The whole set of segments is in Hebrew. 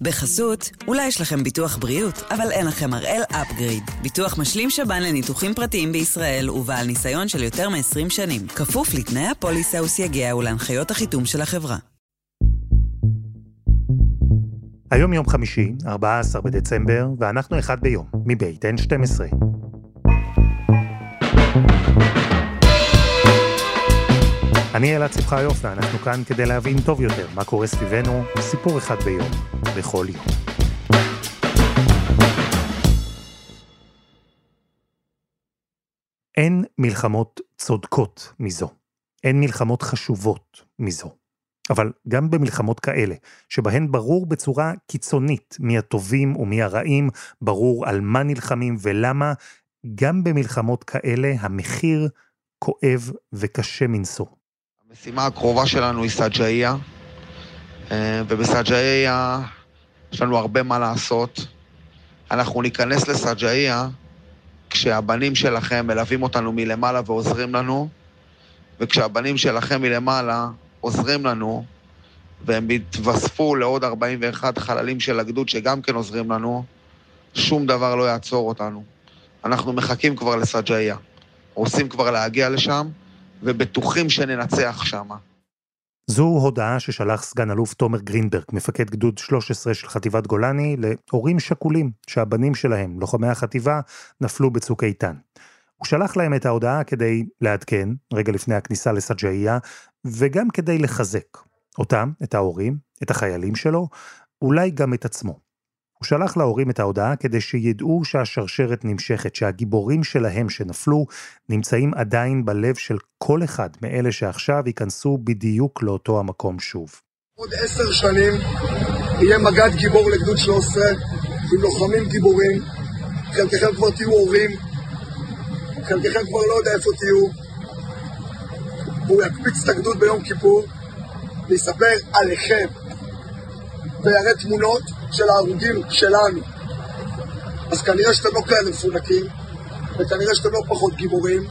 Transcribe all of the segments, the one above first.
בחסות, אולי יש לכם ביטוח בריאות, אבל אין לכם הראל אפגריד. ביטוח משלים שב"ן לניתוחים פרטיים בישראל ובעל ניסיון של יותר מ-20 שנים. כפוף לתנאי הפוליסה וסייגיה ולהנחיות החיתום של החברה. היום יום חמישי, 14 בדצמבר, ואנחנו אחד ביום, מבית N12. אני אלעד שמחיוף, ואנחנו כאן כדי להבין טוב יותר מה קורה סביבנו, סיפור אחד ביום, בכל יום. אין מלחמות צודקות מזו. אין מלחמות חשובות מזו. אבל גם במלחמות כאלה, שבהן ברור בצורה קיצונית מי הטובים ומי הרעים, ברור על מה נלחמים ולמה, גם במלחמות כאלה המחיר כואב וקשה מנשוא. המשימה הקרובה שלנו היא סג'איה, אה, ובסג'איה יש לנו הרבה מה לעשות. אנחנו ניכנס לסג'איה כשהבנים שלכם מלווים אותנו מלמעלה ועוזרים לנו, וכשהבנים שלכם מלמעלה עוזרים לנו, והם יתווספו לעוד 41 חללים של הגדוד שגם כן עוזרים לנו, שום דבר לא יעצור אותנו. אנחנו מחכים כבר לסג'איה. רוצים כבר להגיע לשם, ובטוחים שננצח שם. זו הודעה ששלח סגן אלוף תומר גרינברג, מפקד גדוד 13 של חטיבת גולני, להורים שכולים שהבנים שלהם, לוחמי החטיבה, נפלו בצוק איתן. הוא שלח להם את ההודעה כדי לעדכן, רגע לפני הכניסה לסג'איה, וגם כדי לחזק אותם, את ההורים, את החיילים שלו, אולי גם את עצמו. הוא שלח להורים את ההודעה כדי שידעו שהשרשרת נמשכת, שהגיבורים שלהם שנפלו נמצאים עדיין בלב של כל אחד מאלה שעכשיו ייכנסו בדיוק לאותו המקום שוב. עוד עשר שנים יהיה מג"ד גיבור לגדוד 13 עם לוחמים גיבורים, חלקכם כבר תהיו הורים, חלקכם כבר לא יודע איפה תהיו. והוא יקפיץ את הגדוד ביום כיפור ויספר עליכם ויראה תמונות של ההרוגים שלנו. אז כנראה שאתם לא כאלה מפונקים, וכנראה שאתם לא פחות גיבורים,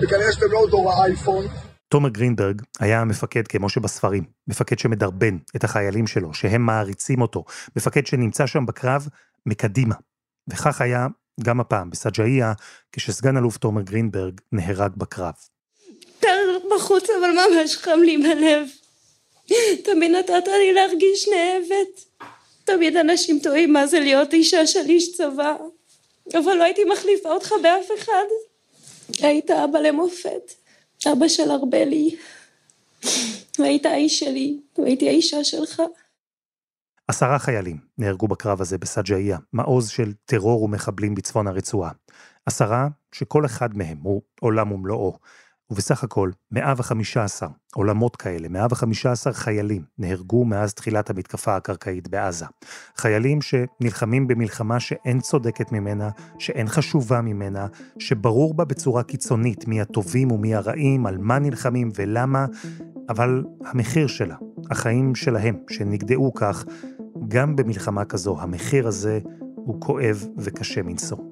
וכנראה שאתם לא דור האייפון. תומר גרינברג היה מפקד כמו שבספרים, מפקד שמדרבן את החיילים שלו, שהם מעריצים אותו, מפקד שנמצא שם בקרב מקדימה. וכך היה גם הפעם בסג'איה, כשסגן אלוף תומר גרינברג נהרג בקרב. קר בחוץ אבל ממש חם לי בלב. תמיד נתת לי להרגיש נאהבת. תמיד אנשים טועים מה זה להיות אישה של איש צבא. אבל לא הייתי מחליפה אותך באף אחד. היית אבא למופת. אבא של ארבלי. והיית האיש שלי, והייתי האישה שלך. עשרה חיילים נהרגו בקרב הזה בסג'איה, מעוז של טרור ומחבלים בצפון הרצועה. עשרה שכל אחד מהם הוא עולם ומלואו. ובסך הכל 115 עולמות כאלה, 115 חיילים נהרגו מאז תחילת המתקפה הקרקעית בעזה. חיילים שנלחמים במלחמה שאין צודקת ממנה, שאין חשובה ממנה, שברור בה בצורה קיצונית מי הטובים ומי הרעים, על מה נלחמים ולמה, אבל המחיר שלה, החיים שלהם, שנגדעו כך, גם במלחמה כזו, המחיר הזה הוא כואב וקשה מנשוא.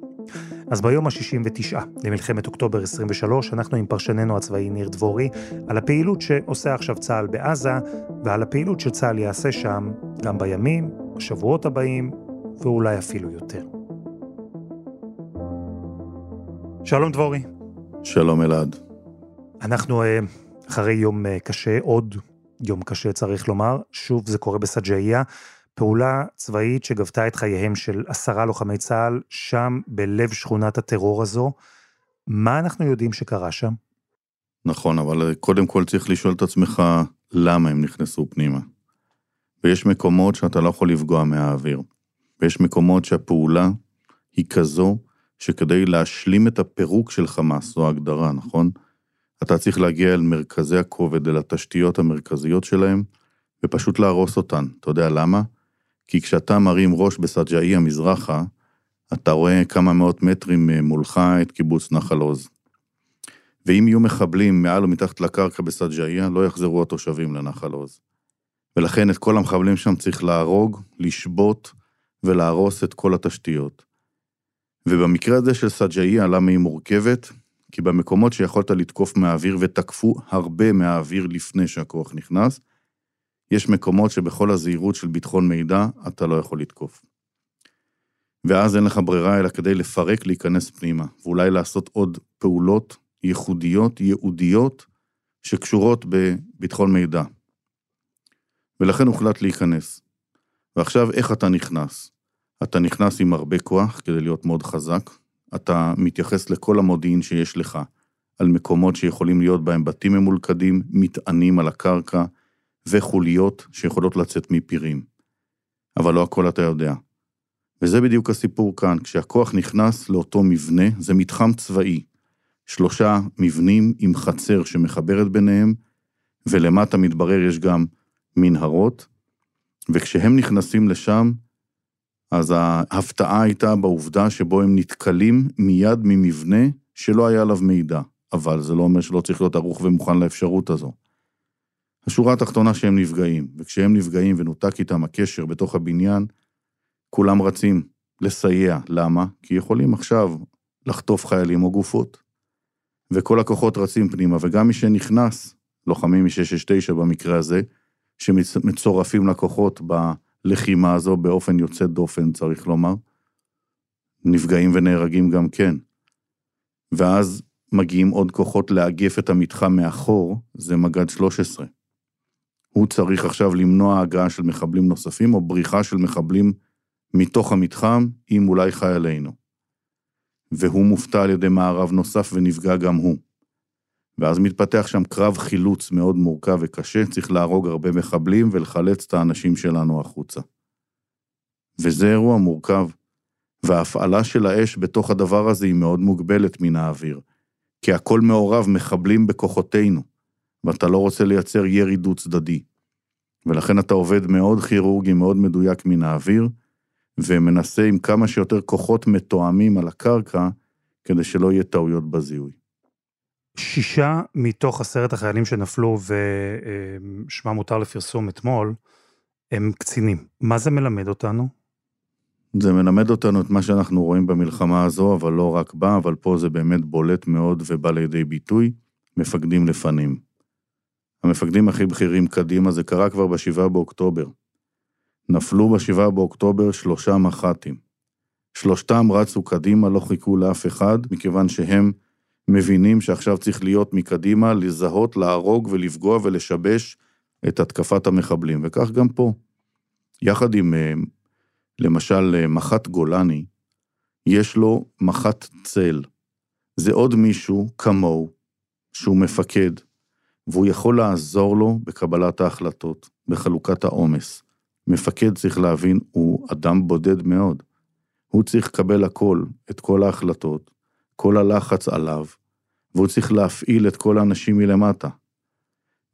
אז ביום ה-69 למלחמת אוקטובר 23, אנחנו עם פרשננו הצבאי ניר דבורי, על הפעילות שעושה עכשיו צה"ל בעזה, ועל הפעילות שצה"ל יעשה שם גם בימים, בשבועות הבאים, ואולי אפילו יותר. שלום דבורי. שלום אלעד. אנחנו אה, אחרי יום אה, קשה, עוד יום קשה צריך לומר, שוב זה קורה בסג'איה. פעולה צבאית שגבתה את חייהם של עשרה לוחמי צה"ל, שם בלב שכונת הטרור הזו. מה אנחנו יודעים שקרה שם? נכון, אבל קודם כל צריך לשאול את עצמך למה הם נכנסו פנימה. ויש מקומות שאתה לא יכול לפגוע מהאוויר. ויש מקומות שהפעולה היא כזו שכדי להשלים את הפירוק של חמאס, זו ההגדרה, נכון? אתה צריך להגיע אל מרכזי הכובד, אל התשתיות המרכזיות שלהם, ופשוט להרוס אותן. אתה יודע למה? כי כשאתה מרים ראש בסג'איה מזרחה, אתה רואה כמה מאות מטרים מולך את קיבוץ נחל עוז. ואם יהיו מחבלים מעל ומתחת לקרקע בסג'איה, לא יחזרו התושבים לנחל עוז. ולכן את כל המחבלים שם צריך להרוג, לשבות ולהרוס את כל התשתיות. ובמקרה הזה של סג'איה, למה היא מורכבת? כי במקומות שיכולת לתקוף מהאוויר ותקפו הרבה מהאוויר לפני שהכוח נכנס, יש מקומות שבכל הזהירות של ביטחון מידע, אתה לא יכול לתקוף. ואז אין לך ברירה אלא כדי לפרק, להיכנס פנימה, ואולי לעשות עוד פעולות ייחודיות, ייעודיות, שקשורות בביטחון מידע. ולכן הוחלט להיכנס. ועכשיו, איך אתה נכנס? אתה נכנס עם הרבה כוח כדי להיות מאוד חזק, אתה מתייחס לכל המודיעין שיש לך, על מקומות שיכולים להיות בהם בתים ממולכדים, מטענים על הקרקע, וחוליות שיכולות לצאת מפירים. אבל לא הכל אתה יודע. וזה בדיוק הסיפור כאן, כשהכוח נכנס לאותו מבנה, זה מתחם צבאי. שלושה מבנים עם חצר שמחברת ביניהם, ולמטה מתברר יש גם מנהרות, וכשהם נכנסים לשם, אז ההפתעה הייתה בעובדה שבו הם נתקלים מיד ממבנה שלא היה עליו מידע, אבל זה לא אומר שלא צריך להיות ערוך ומוכן לאפשרות הזו. השורה התחתונה שהם נפגעים, וכשהם נפגעים ונותק איתם הקשר בתוך הבניין, כולם רצים לסייע. למה? כי יכולים עכשיו לחטוף חיילים או גופות. וכל הכוחות רצים פנימה, וגם מי שנכנס, לוחמים מ-669 במקרה הזה, שמצורפים לכוחות בלחימה הזו באופן יוצא דופן, צריך לומר, נפגעים ונהרגים גם כן. ואז מגיעים עוד כוחות לאגף את המתחם מאחור, זה מג"ד 13. הוא צריך עכשיו למנוע הגעה של מחבלים נוספים, או בריחה של מחבלים מתוך המתחם, עם אולי חיילינו. והוא מופתע על ידי מערב נוסף ונפגע גם הוא. ואז מתפתח שם קרב חילוץ מאוד מורכב וקשה, צריך להרוג הרבה מחבלים ולחלץ את האנשים שלנו החוצה. וזה אירוע מורכב, וההפעלה של האש בתוך הדבר הזה היא מאוד מוגבלת מן האוויר, כי הכל מעורב מחבלים בכוחותינו, ואתה לא רוצה לייצר ירי דו-צדדי. ולכן אתה עובד מאוד כירורגי, מאוד מדויק מן האוויר, ומנסה עם כמה שיותר כוחות מתואמים על הקרקע, כדי שלא יהיה טעויות בזיהוי. שישה מתוך עשרת החיילים שנפלו ושמם הותר לפרסום אתמול, הם קצינים. מה זה מלמד אותנו? זה מלמד אותנו את מה שאנחנו רואים במלחמה הזו, אבל לא רק בה, אבל פה זה באמת בולט מאוד ובא לידי ביטוי, מפקדים לפנים. המפקדים הכי בכירים קדימה, זה קרה כבר בשבעה באוקטובר. נפלו בשבעה באוקטובר שלושה מח"טים. שלושתם רצו קדימה, לא חיכו לאף אחד, מכיוון שהם מבינים שעכשיו צריך להיות מקדימה, לזהות, להרוג ולפגוע ולשבש את התקפת המחבלים, וכך גם פה. יחד עם, אה, למשל, אה, מח"ט גולני, יש לו מח"ט צל. זה עוד מישהו כמוהו, שהוא מפקד, והוא יכול לעזור לו בקבלת ההחלטות, בחלוקת העומס. מפקד, צריך להבין, הוא אדם בודד מאוד. הוא צריך לקבל הכל, את כל ההחלטות, כל הלחץ עליו, והוא צריך להפעיל את כל האנשים מלמטה.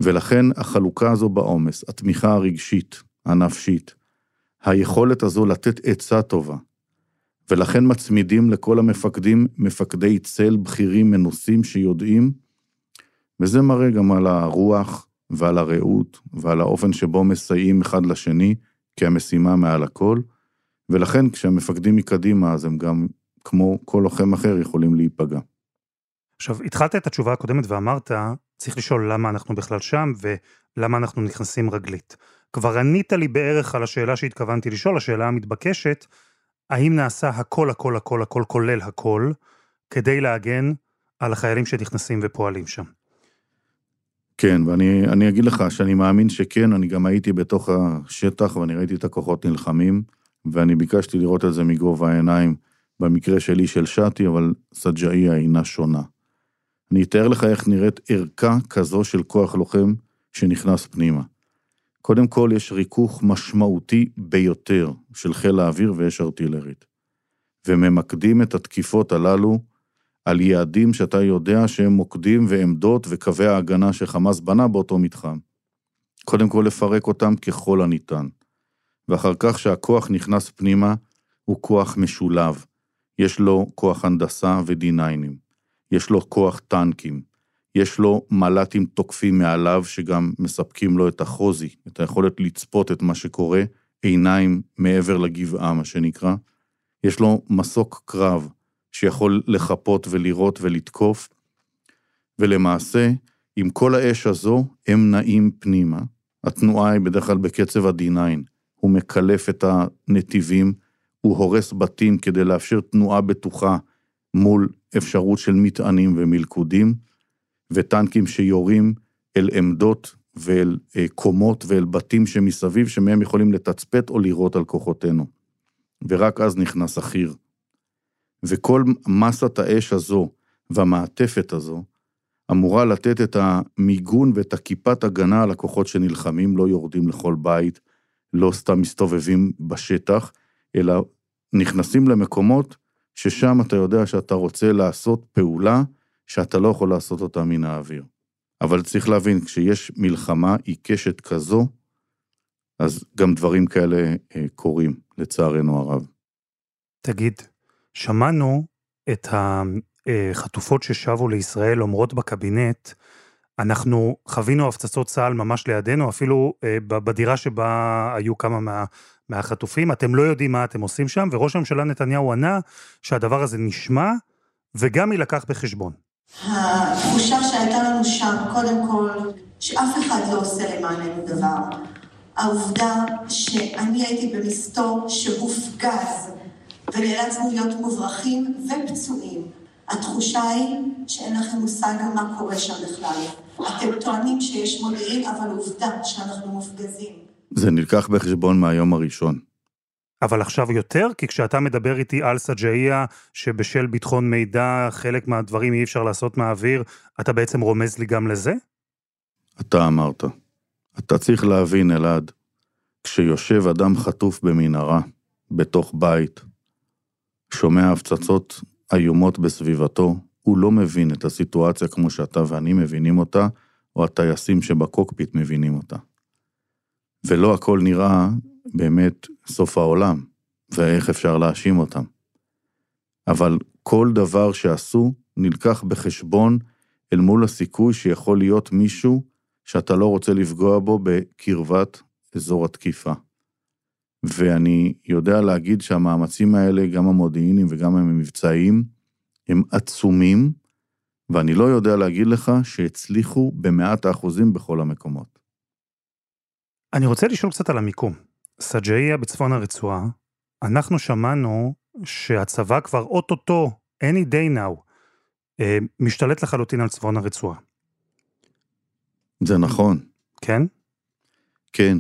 ולכן החלוקה הזו בעומס, התמיכה הרגשית, הנפשית, היכולת הזו לתת עצה טובה, ולכן מצמידים לכל המפקדים מפקדי צל בכירים מנוסים שיודעים, וזה מראה גם על הרוח ועל הרעות ועל האופן שבו מסייעים אחד לשני, כי המשימה מעל הכל, ולכן כשהמפקדים מקדימה, אז הם גם, כמו כל לוחם אחר, יכולים להיפגע. עכשיו, התחלת את התשובה הקודמת ואמרת, צריך לשאול למה אנחנו בכלל שם ולמה אנחנו נכנסים רגלית. כבר ענית לי בערך על השאלה שהתכוונתי לשאול, השאלה המתבקשת, האם נעשה הכל הכל הכל הכל כולל הכל, כדי להגן על החיילים שנכנסים ופועלים שם? כן, ואני אגיד לך שאני מאמין שכן, אני גם הייתי בתוך השטח ואני ראיתי את הכוחות נלחמים, ואני ביקשתי לראות את זה מגובה העיניים, במקרה שלי של שתי, אבל סג'איה אינה שונה. אני אתאר לך איך נראית ערכה כזו של כוח לוחם שנכנס פנימה. קודם כל, יש ריכוך משמעותי ביותר של חיל האוויר ויש ארטילרית. וממקדים את התקיפות הללו על יעדים שאתה יודע שהם מוקדים ועמדות וקווי ההגנה שחמאס בנה באותו מתחם. קודם כל לפרק אותם ככל הניתן. ואחר כך שהכוח נכנס פנימה, הוא כוח משולב. יש לו כוח הנדסה ו-D9ים. יש לו כוח טנקים. יש לו מל"טים תוקפים מעליו שגם מספקים לו את החוזי, את היכולת לצפות את מה שקורה, עיניים מעבר לגבעה, מה שנקרא. יש לו מסוק קרב שיכול לחפות ולראות ולתקוף, ולמעשה, עם כל האש הזו, הם נעים פנימה. התנועה היא בדרך כלל בקצב ה-D9. הוא מקלף את הנתיבים, הוא הורס בתים כדי לאפשר תנועה בטוחה מול אפשרות של מטענים ומלכודים, וטנקים שיורים אל עמדות ואל אה, קומות ואל בתים שמסביב, שמהם יכולים לתצפת או לירות על כוחותינו. ורק אז נכנס החי"ר. וכל מסת האש הזו והמעטפת הזו אמורה לתת את המיגון ואת הכיפת הגנה על הכוחות שנלחמים, לא יורדים לכל בית, לא סתם מסתובבים בשטח, אלא נכנסים למקומות ששם אתה יודע שאתה רוצה לעשות פעולה שאתה לא יכול לעשות אותה מן האוויר. אבל צריך להבין, כשיש מלחמה עיקשת כזו, אז גם דברים כאלה אה, קורים, לצערנו הרב. תגיד, שמענו את החטופות ששבו לישראל אומרות בקבינט, אנחנו חווינו הפצצות צה"ל ממש לידינו, אפילו אה, בדירה שבה היו כמה מה, מהחטופים, אתם לא יודעים מה אתם עושים שם, וראש הממשלה נתניהו ענה שהדבר הזה נשמע וגם יילקח בחשבון. התחושה שהייתה לנו שם, קודם כל, שאף אחד לא עושה למעננו דבר. העובדה שאני הייתי במסתור שהופגז ונאלצנו להיות מוברחים ופצועים. התחושה היא שאין לכם מושג מה קורה שם בכלל. אתם טוענים שיש מודיעין, אבל עובדה שאנחנו מופגזים. זה נלקח בחשבון מהיום הראשון. אבל עכשיו יותר, כי כשאתה מדבר איתי על סג'איה, שבשל ביטחון מידע, חלק מהדברים אי אפשר לעשות מהאוויר, אתה בעצם רומז לי גם לזה? אתה אמרת. אתה צריך להבין, אלעד, כשיושב אדם חטוף במנהרה, בתוך בית, שומע הפצצות איומות בסביבתו, הוא לא מבין את הסיטואציה כמו שאתה ואני מבינים אותה, או הטייסים שבקוקפיט מבינים אותה. ולא הכל נראה באמת סוף העולם, ואיך אפשר להאשים אותם. אבל כל דבר שעשו נלקח בחשבון אל מול הסיכוי שיכול להיות מישהו שאתה לא רוצה לפגוע בו בקרבת אזור התקיפה. ואני יודע להגיד שהמאמצים האלה, גם המודיעיניים וגם המבצעיים, הם עצומים, ואני לא יודע להגיד לך שהצליחו במאת האחוזים בכל המקומות. אני רוצה לשאול קצת על המיקום. סג'איה בצפון הרצועה, אנחנו שמענו שהצבא כבר אוטוטו, any day now, אה, משתלט לחלוטין על צפון הרצועה. זה נכון. כן? כן.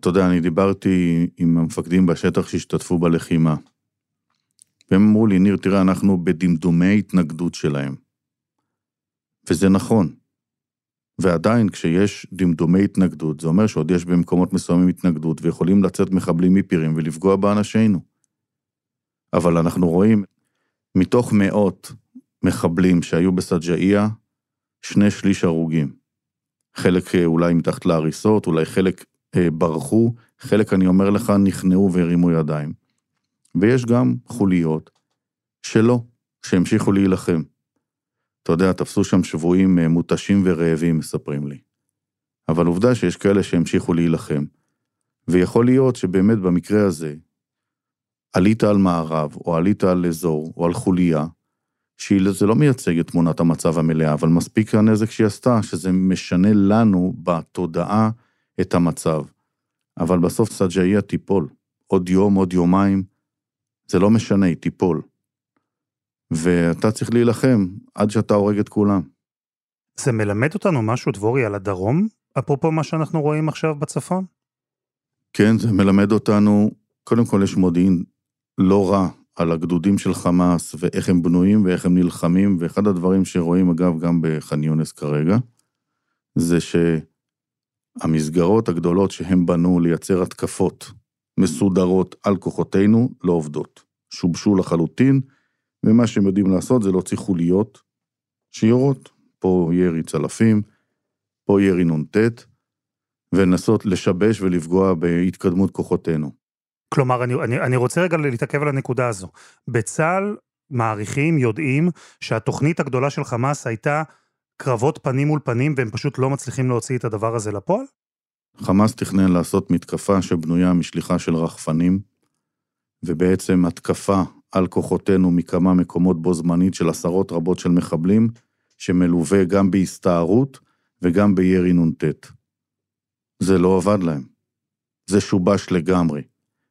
אתה יודע, אני דיברתי עם המפקדים בשטח שהשתתפו בלחימה. והם אמרו לי, ניר, תראה, אנחנו בדמדומי התנגדות שלהם. וזה נכון. ועדיין, כשיש דמדומי התנגדות, זה אומר שעוד יש במקומות מסוימים התנגדות, ויכולים לצאת מחבלים מפירים ולפגוע באנשינו. אבל אנחנו רואים, מתוך מאות מחבלים שהיו בסג'איה, שני שליש הרוגים. חלק אולי מתחת להריסות, אולי חלק ברחו, חלק, אני אומר לך, נכנעו והרימו ידיים. ויש גם חוליות שלא, שהמשיכו להילחם. אתה יודע, תפסו שם שבויים אה, מותשים ורעבים, מספרים לי. אבל עובדה שיש כאלה שהמשיכו להילחם. ויכול להיות שבאמת במקרה הזה, עלית על מערב, או עלית על אזור, או על חוליה, שזה לא מייצג את תמונת המצב המלאה, אבל מספיק הנזק שהיא עשתה, שזה משנה לנו בתודעה את המצב. אבל בסוף סג'איה תיפול. עוד יום, עוד יומיים, זה לא משנה, היא תיפול. ואתה צריך להילחם עד שאתה הורג את כולם. זה מלמד אותנו משהו, דבורי, על הדרום? אפרופו מה שאנחנו רואים עכשיו בצפון? כן, זה מלמד אותנו, קודם כל יש מודיעין לא רע על הגדודים של חמאס ואיך הם בנויים ואיך הם נלחמים, ואחד הדברים שרואים, אגב, גם בח'אן יונס כרגע, זה שהמסגרות הגדולות שהם בנו לייצר התקפות מסודרות על כוחותינו לא עובדות. שובשו לחלוטין, ומה שהם יודעים לעשות זה להוציא חוליות שיורות. פה ירי צלפים, פה ירי נ"ט, ולנסות לשבש ולפגוע בהתקדמות כוחותינו. כלומר, אני, אני, אני רוצה רגע להתעכב על הנקודה הזו. בצה"ל מעריכים, יודעים, שהתוכנית הגדולה של חמאס הייתה קרבות פנים מול פנים, והם פשוט לא מצליחים להוציא את הדבר הזה לפועל? חמאס תכנן לעשות מתקפה שבנויה משליחה של רחפנים, ובעצם התקפה על כוחותינו מכמה מקומות בו זמנית של עשרות רבות של מחבלים, שמלווה גם בהסתערות וגם בירי נ"ט. זה לא עבד להם. זה שובש לגמרי.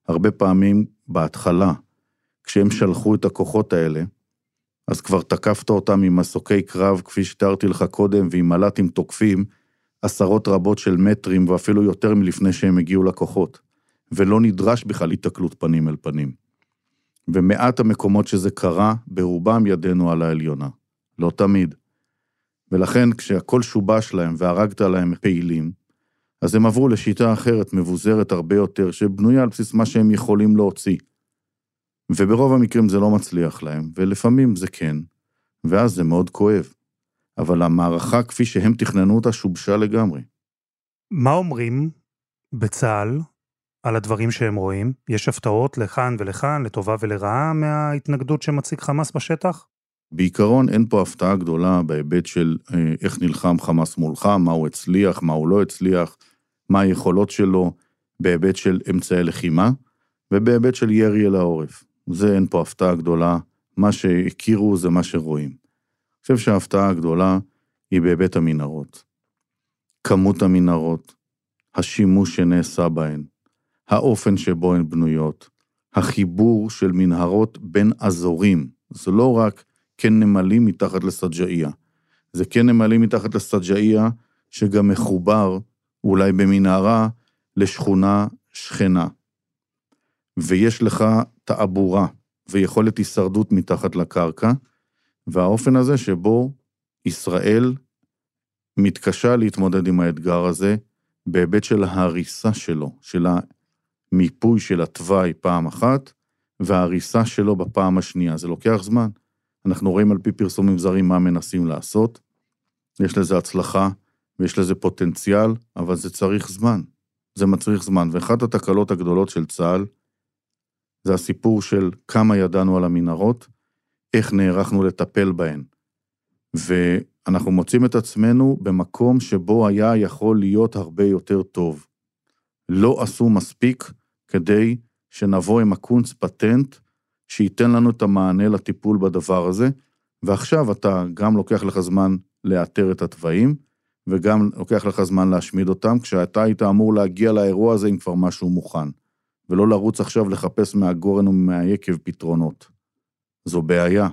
הרבה פעמים בהתחלה, כשהם שלחו את הכוחות האלה, אז כבר תקפת אותם עם מסוקי קרב, כפי שתיארתי לך קודם, ועם מל"טים תוקפים, עשרות רבות של מטרים, ואפילו יותר מלפני שהם הגיעו לכוחות. ולא נדרש בכלל התקלות פנים אל פנים. ומעט המקומות שזה קרה, ברובם ידנו על העליונה. לא תמיד. ולכן כשהכל שובש להם והרגת להם פעילים, אז הם עברו לשיטה אחרת, מבוזרת הרבה יותר, שבנויה על בסיס מה שהם יכולים להוציא. וברוב המקרים זה לא מצליח להם, ולפעמים זה כן, ואז זה מאוד כואב. אבל המערכה כפי שהם תכננו אותה שובשה לגמרי. מה אומרים בצה"ל על הדברים שהם רואים? יש הפתעות לכאן ולכאן, לטובה ולרעה, מההתנגדות שמציג חמאס בשטח? בעיקרון אין פה הפתעה גדולה בהיבט של אה, איך נלחם חמאס מולך, מה הוא הצליח, מה הוא לא הצליח, מה היכולות שלו, בהיבט של אמצעי לחימה, ובהיבט של ירי אל העורף. זה אין פה הפתעה גדולה, מה שהכירו זה מה שרואים. אני חושב שההפתעה הגדולה היא בהיבט המנהרות. כמות המנהרות, השימוש שנעשה בהן, האופן שבו הן בנויות, החיבור של מנהרות בין אזורים. זה לא רק כן נמלים מתחת לסג'איה, זה כן נמלים מתחת לסג'איה שגם מחובר, אולי במנהרה, לשכונה שכנה. ויש לך תעבורה ויכולת הישרדות מתחת לקרקע, והאופן הזה שבו ישראל מתקשה להתמודד עם האתגר הזה בהיבט של ההריסה שלו, של המיפוי של התוואי פעם אחת, וההריסה שלו בפעם השנייה. זה לוקח זמן. אנחנו רואים על פי פרסומים זרים מה מנסים לעשות. יש לזה הצלחה ויש לזה פוטנציאל, אבל זה צריך זמן. זה מצריך זמן. ואחת התקלות הגדולות של צה"ל, זה הסיפור של כמה ידענו על המנהרות, איך נערכנו לטפל בהן. ואנחנו מוצאים את עצמנו במקום שבו היה יכול להיות הרבה יותר טוב. לא עשו מספיק כדי שנבוא עם הקונץ פטנט שייתן לנו את המענה לטיפול בדבר הזה, ועכשיו אתה גם לוקח לך זמן לאתר את התוואים, וגם לוקח לך זמן להשמיד אותם, כשאתה היית אמור להגיע לאירוע הזה עם כבר משהו מוכן, ולא לרוץ עכשיו לחפש מהגורן ומהיקב פתרונות. זו בעיה.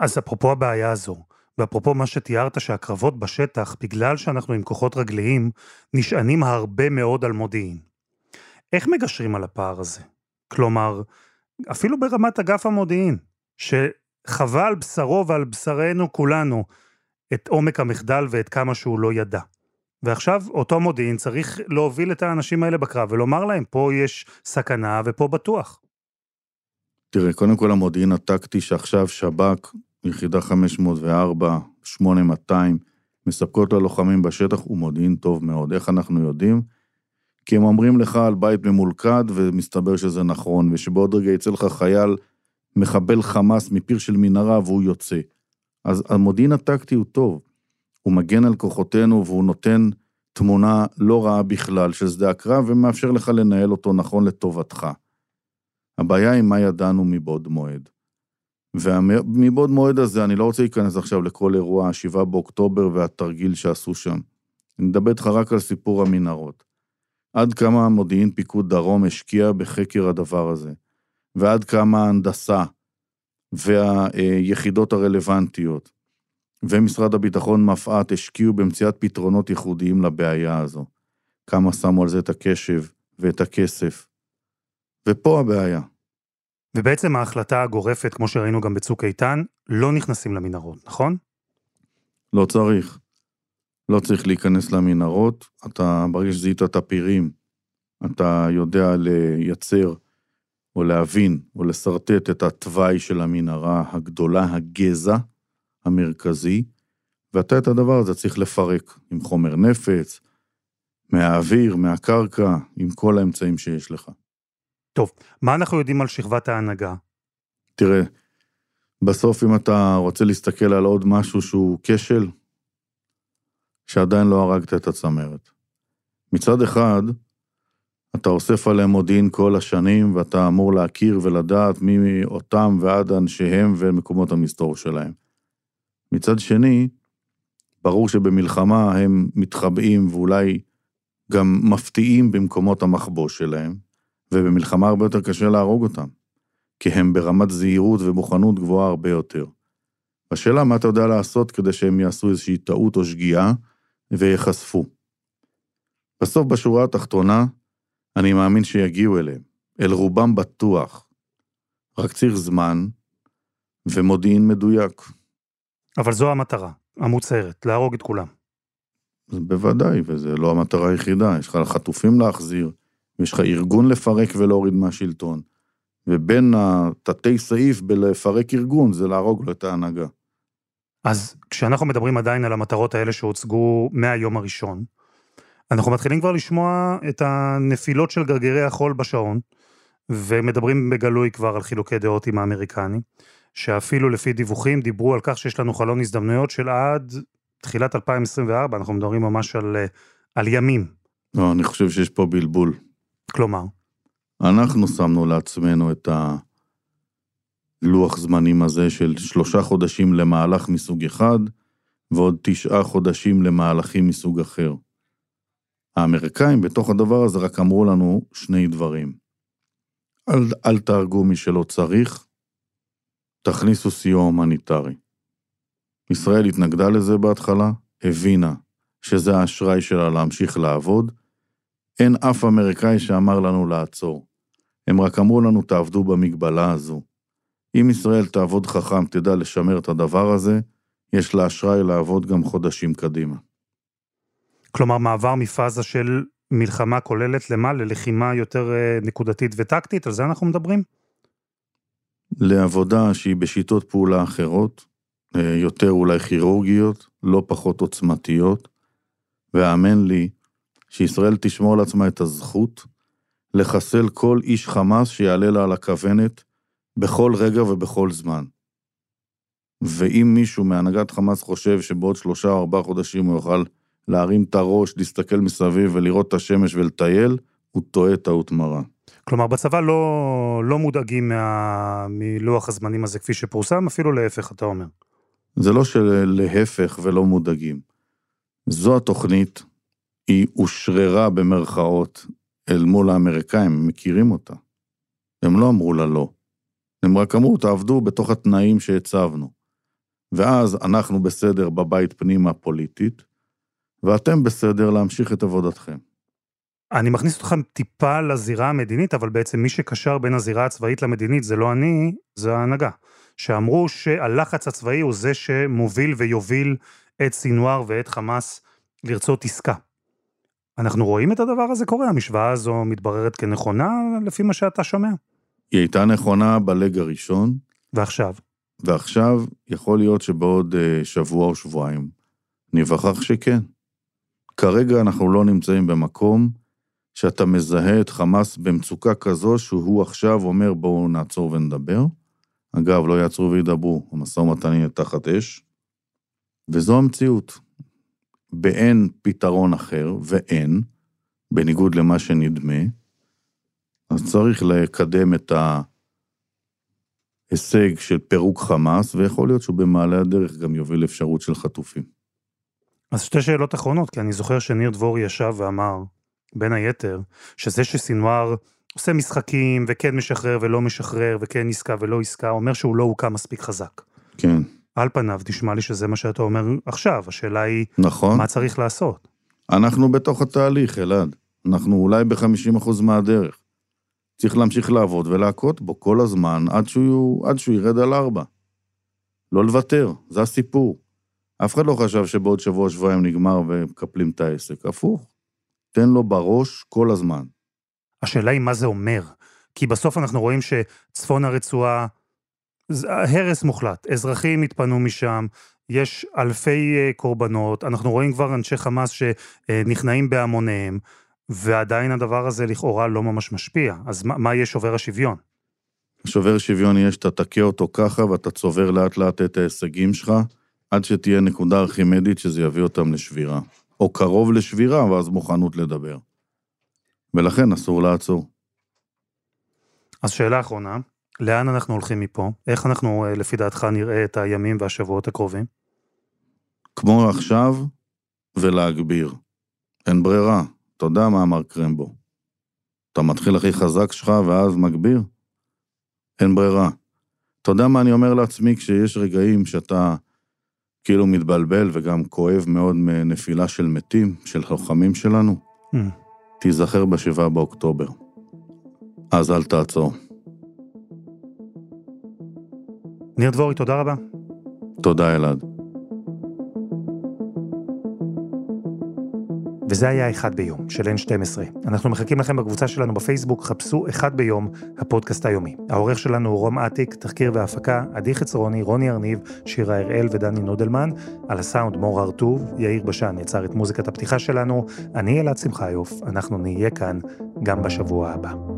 אז אפרופו הבעיה הזו, ואפרופו מה שתיארת שהקרבות בשטח, בגלל שאנחנו עם כוחות רגליים, נשענים הרבה מאוד על מודיעין. איך מגשרים על הפער הזה? כלומר, אפילו ברמת אגף המודיעין, שחווה על בשרו ועל בשרנו כולנו את עומק המחדל ואת כמה שהוא לא ידע. ועכשיו אותו מודיעין צריך להוביל את האנשים האלה בקרב ולומר להם, פה יש סכנה ופה בטוח. תראה, קודם כל המודיעין הטקטי שעכשיו שב"כ, יחידה 504, 8200, מספקות ללוחמים בשטח, הוא מודיעין טוב מאוד. איך אנחנו יודעים? כי הם אומרים לך על בית ממולכד, ומסתבר שזה נכון, ושבעוד רגע יצא לך חייל מחבל חמאס מפיר של מנהרה והוא יוצא. אז המודיעין הטקטי הוא טוב. הוא מגן על כוחותינו והוא נותן תמונה לא רעה בכלל של שדה הקרב, ומאפשר לך לנהל אותו נכון לטובתך. הבעיה היא מה ידענו מבעוד מועד. ומבעוד מועד הזה, אני לא רוצה להיכנס עכשיו לכל אירוע ה-7 באוקטובר והתרגיל שעשו שם. אני מדבר איתך רק על סיפור המנהרות. עד כמה מודיעין פיקוד דרום השקיע בחקר הדבר הזה, ועד כמה ההנדסה והיחידות הרלוונטיות ומשרד הביטחון מפא"ת השקיעו במציאת פתרונות ייחודיים לבעיה הזו. כמה שמו על זה את הקשב ואת הכסף. ופה הבעיה. ובעצם ההחלטה הגורפת, כמו שראינו גם בצוק איתן, לא נכנסים למנהרות, נכון? לא צריך. לא צריך להיכנס למנהרות, אתה, ברגע שזיהית את הפירים, אתה יודע לייצר או להבין או לשרטט את התוואי של המנהרה הגדולה, הגזע המרכזי, ואתה את הדבר הזה צריך לפרק עם חומר נפץ, מהאוויר, מהקרקע, עם כל האמצעים שיש לך. טוב, מה אנחנו יודעים על שכבת ההנהגה? תראה, בסוף אם אתה רוצה להסתכל על עוד משהו שהוא כשל, שעדיין לא הרגת את הצמרת. מצד אחד, אתה אוסף עליהם מודיעין כל השנים, ואתה אמור להכיר ולדעת מי אותם ועד אנשיהם ומקומות המסתור שלהם. מצד שני, ברור שבמלחמה הם מתחבאים ואולי גם מפתיעים במקומות המחבוש שלהם, ובמלחמה הרבה יותר קשה להרוג אותם, כי הם ברמת זהירות ומוכנות גבוהה הרבה יותר. השאלה מה אתה יודע לעשות כדי שהם יעשו איזושהי טעות או שגיאה וייחשפו. בסוף, בשורה התחתונה, אני מאמין שיגיעו אליהם, אל רובם בטוח. רק צריך זמן ומודיעין מדויק. אבל זו המטרה, המוצהרת, להרוג את כולם. בוודאי, וזו לא המטרה היחידה, יש לך חטופים להחזיר, ויש לך ארגון לפרק ולהוריד מהשלטון. ובין התתי סעיף בלפרק ארגון זה להרוג לו את ההנהגה. אז כשאנחנו מדברים עדיין על המטרות האלה שהוצגו מהיום הראשון, אנחנו מתחילים כבר לשמוע את הנפילות של גרגירי החול בשעון, ומדברים בגלוי כבר על חילוקי דעות עם האמריקנים, שאפילו לפי דיווחים דיברו על כך שיש לנו חלון הזדמנויות של עד תחילת 2024, אנחנו מדברים ממש על, על ימים. לא, אני חושב שיש פה בלבול. כלומר? אנחנו שמנו לעצמנו את הלוח זמנים הזה של שלושה חודשים למהלך מסוג אחד, ועוד תשעה חודשים למהלכים מסוג אחר. האמריקאים בתוך הדבר הזה רק אמרו לנו שני דברים. אל, אל תהרגו מי שלא צריך, תכניסו סיוע הומניטרי. ישראל התנגדה לזה בהתחלה, הבינה שזה האשראי שלה להמשיך לעבוד. אין אף אמריקאי שאמר לנו לעצור. הם רק אמרו לנו, תעבדו במגבלה הזו. אם ישראל תעבוד חכם, תדע לשמר את הדבר הזה, יש לה אשראי לעבוד גם חודשים קדימה. כלומר, מעבר מפאזה של מלחמה כוללת למה? ללחימה יותר אה, נקודתית וטקטית? על זה אנחנו מדברים? לעבודה שהיא בשיטות פעולה אחרות, אה, יותר אולי כירורגיות, לא פחות עוצמתיות, והאמן לי שישראל תשמור לעצמה את הזכות לחסל כל איש חמאס שיעלה לה על הכוונת בכל רגע ובכל זמן. ואם מישהו מהנהגת חמאס חושב שבעוד שלושה או ארבעה חודשים הוא יוכל להרים את הראש, להסתכל מסביב ולראות את השמש ולטייל, הוא טועה טעות מרה. כלומר, בצבא לא, לא מודאגים מה, מלוח הזמנים הזה כפי שפורסם, אפילו להפך, אתה אומר. זה לא שלהפך ולא מודאגים. זו התוכנית, היא אושררה במרכאות אל מול האמריקאים, הם מכירים אותה. הם לא אמרו לה לא. הם רק אמרו, תעבדו בתוך התנאים שהצבנו. ואז אנחנו בסדר בבית פנימה פוליטית, ואתם בסדר להמשיך את עבודתכם. אני מכניס אתכם טיפה לזירה המדינית, אבל בעצם מי שקשר בין הזירה הצבאית למדינית זה לא אני, זה ההנהגה. שאמרו שהלחץ הצבאי הוא זה שמוביל ויוביל את סינואר ואת חמאס לרצות עסקה. אנחנו רואים את הדבר הזה קורה, המשוואה הזו מתבררת כנכונה לפי מה שאתה שומע. היא הייתה נכונה בלג הראשון. ועכשיו? ועכשיו יכול להיות שבעוד uh, שבוע או שבועיים ניווכח שכן. כרגע אנחנו לא נמצאים במקום שאתה מזהה את חמאס במצוקה כזו שהוא עכשיו אומר בואו נעצור ונדבר. אגב, לא יעצרו וידברו, המשא ומתן יהיה תחת אש. וזו המציאות. באין פתרון אחר, ואין, בניגוד למה שנדמה, אז צריך לקדם את ההישג של פירוק חמאס, ויכול להיות שהוא במעלה הדרך גם יוביל אפשרות של חטופים. אז שתי שאלות אחרונות, כי אני זוכר שניר דבורי ישב ואמר, בין היתר, שזה שסינואר עושה משחקים, וכן משחרר ולא משחרר, וכן עסקה ולא עסקה, אומר שהוא לא הוקם מספיק חזק. כן. על פניו, נשמע לי שזה מה שאתה אומר עכשיו, השאלה היא, נכון. מה צריך לעשות? אנחנו בתוך התהליך, אלעד. אנחנו אולי ב-50% מהדרך. צריך להמשיך לעבוד ולהכות בו כל הזמן עד שהוא, עד שהוא ירד על ארבע. לא לוותר, זה הסיפור. אף אחד לא חשב שבעוד שבוע-שבועיים נגמר ומקפלים את העסק. הפוך. תן לו בראש כל הזמן. השאלה היא מה זה אומר. כי בסוף אנחנו רואים שצפון הרצועה, הרס מוחלט, אזרחים התפנו משם, יש אלפי אה, קורבנות, אנחנו רואים כבר אנשי חמאס שנכנעים בהמוניהם, ועדיין הדבר הזה לכאורה לא ממש משפיע. אז מה, מה יהיה שובר השוויון? שובר שוויון יהיה שאתה תכה אותו ככה ואתה צובר לאט לאט את ההישגים שלך, עד שתהיה נקודה ארכימדית שזה יביא אותם לשבירה. או קרוב לשבירה, ואז מוכנות לדבר. ולכן אסור לעצור. אז שאלה אחרונה, לאן אנחנו הולכים מפה? איך אנחנו, אה, לפי דעתך, נראה את הימים והשבועות הקרובים? כמו עכשיו, ולהגביר. אין ברירה, אתה יודע מה אמר קרמבו. אתה מתחיל הכי חזק שלך ואז מגביר? אין ברירה. אתה יודע מה אני אומר לעצמי כשיש רגעים שאתה כאילו מתבלבל וגם כואב מאוד מנפילה של מתים, של לוחמים שלנו? Mm. תיזכר בשבעה באוקטובר. אז אל תעצור. ניר דבורי, תודה רבה. תודה, אלעד. וזה היה אחד ביום של N12. אנחנו מחכים לכם בקבוצה שלנו בפייסבוק, חפשו אחד ביום, הפודקאסט היומי. העורך שלנו הוא רום אטיק, תחקיר והפקה, עדי חצרוני, רוני ארניב, שירה הראל ודני נודלמן. על הסאונד מור הרטוב, יאיר בשן יצר את מוזיקת הפתיחה שלנו. אני אלעד שמחיוף, אנחנו נהיה כאן גם בשבוע הבא.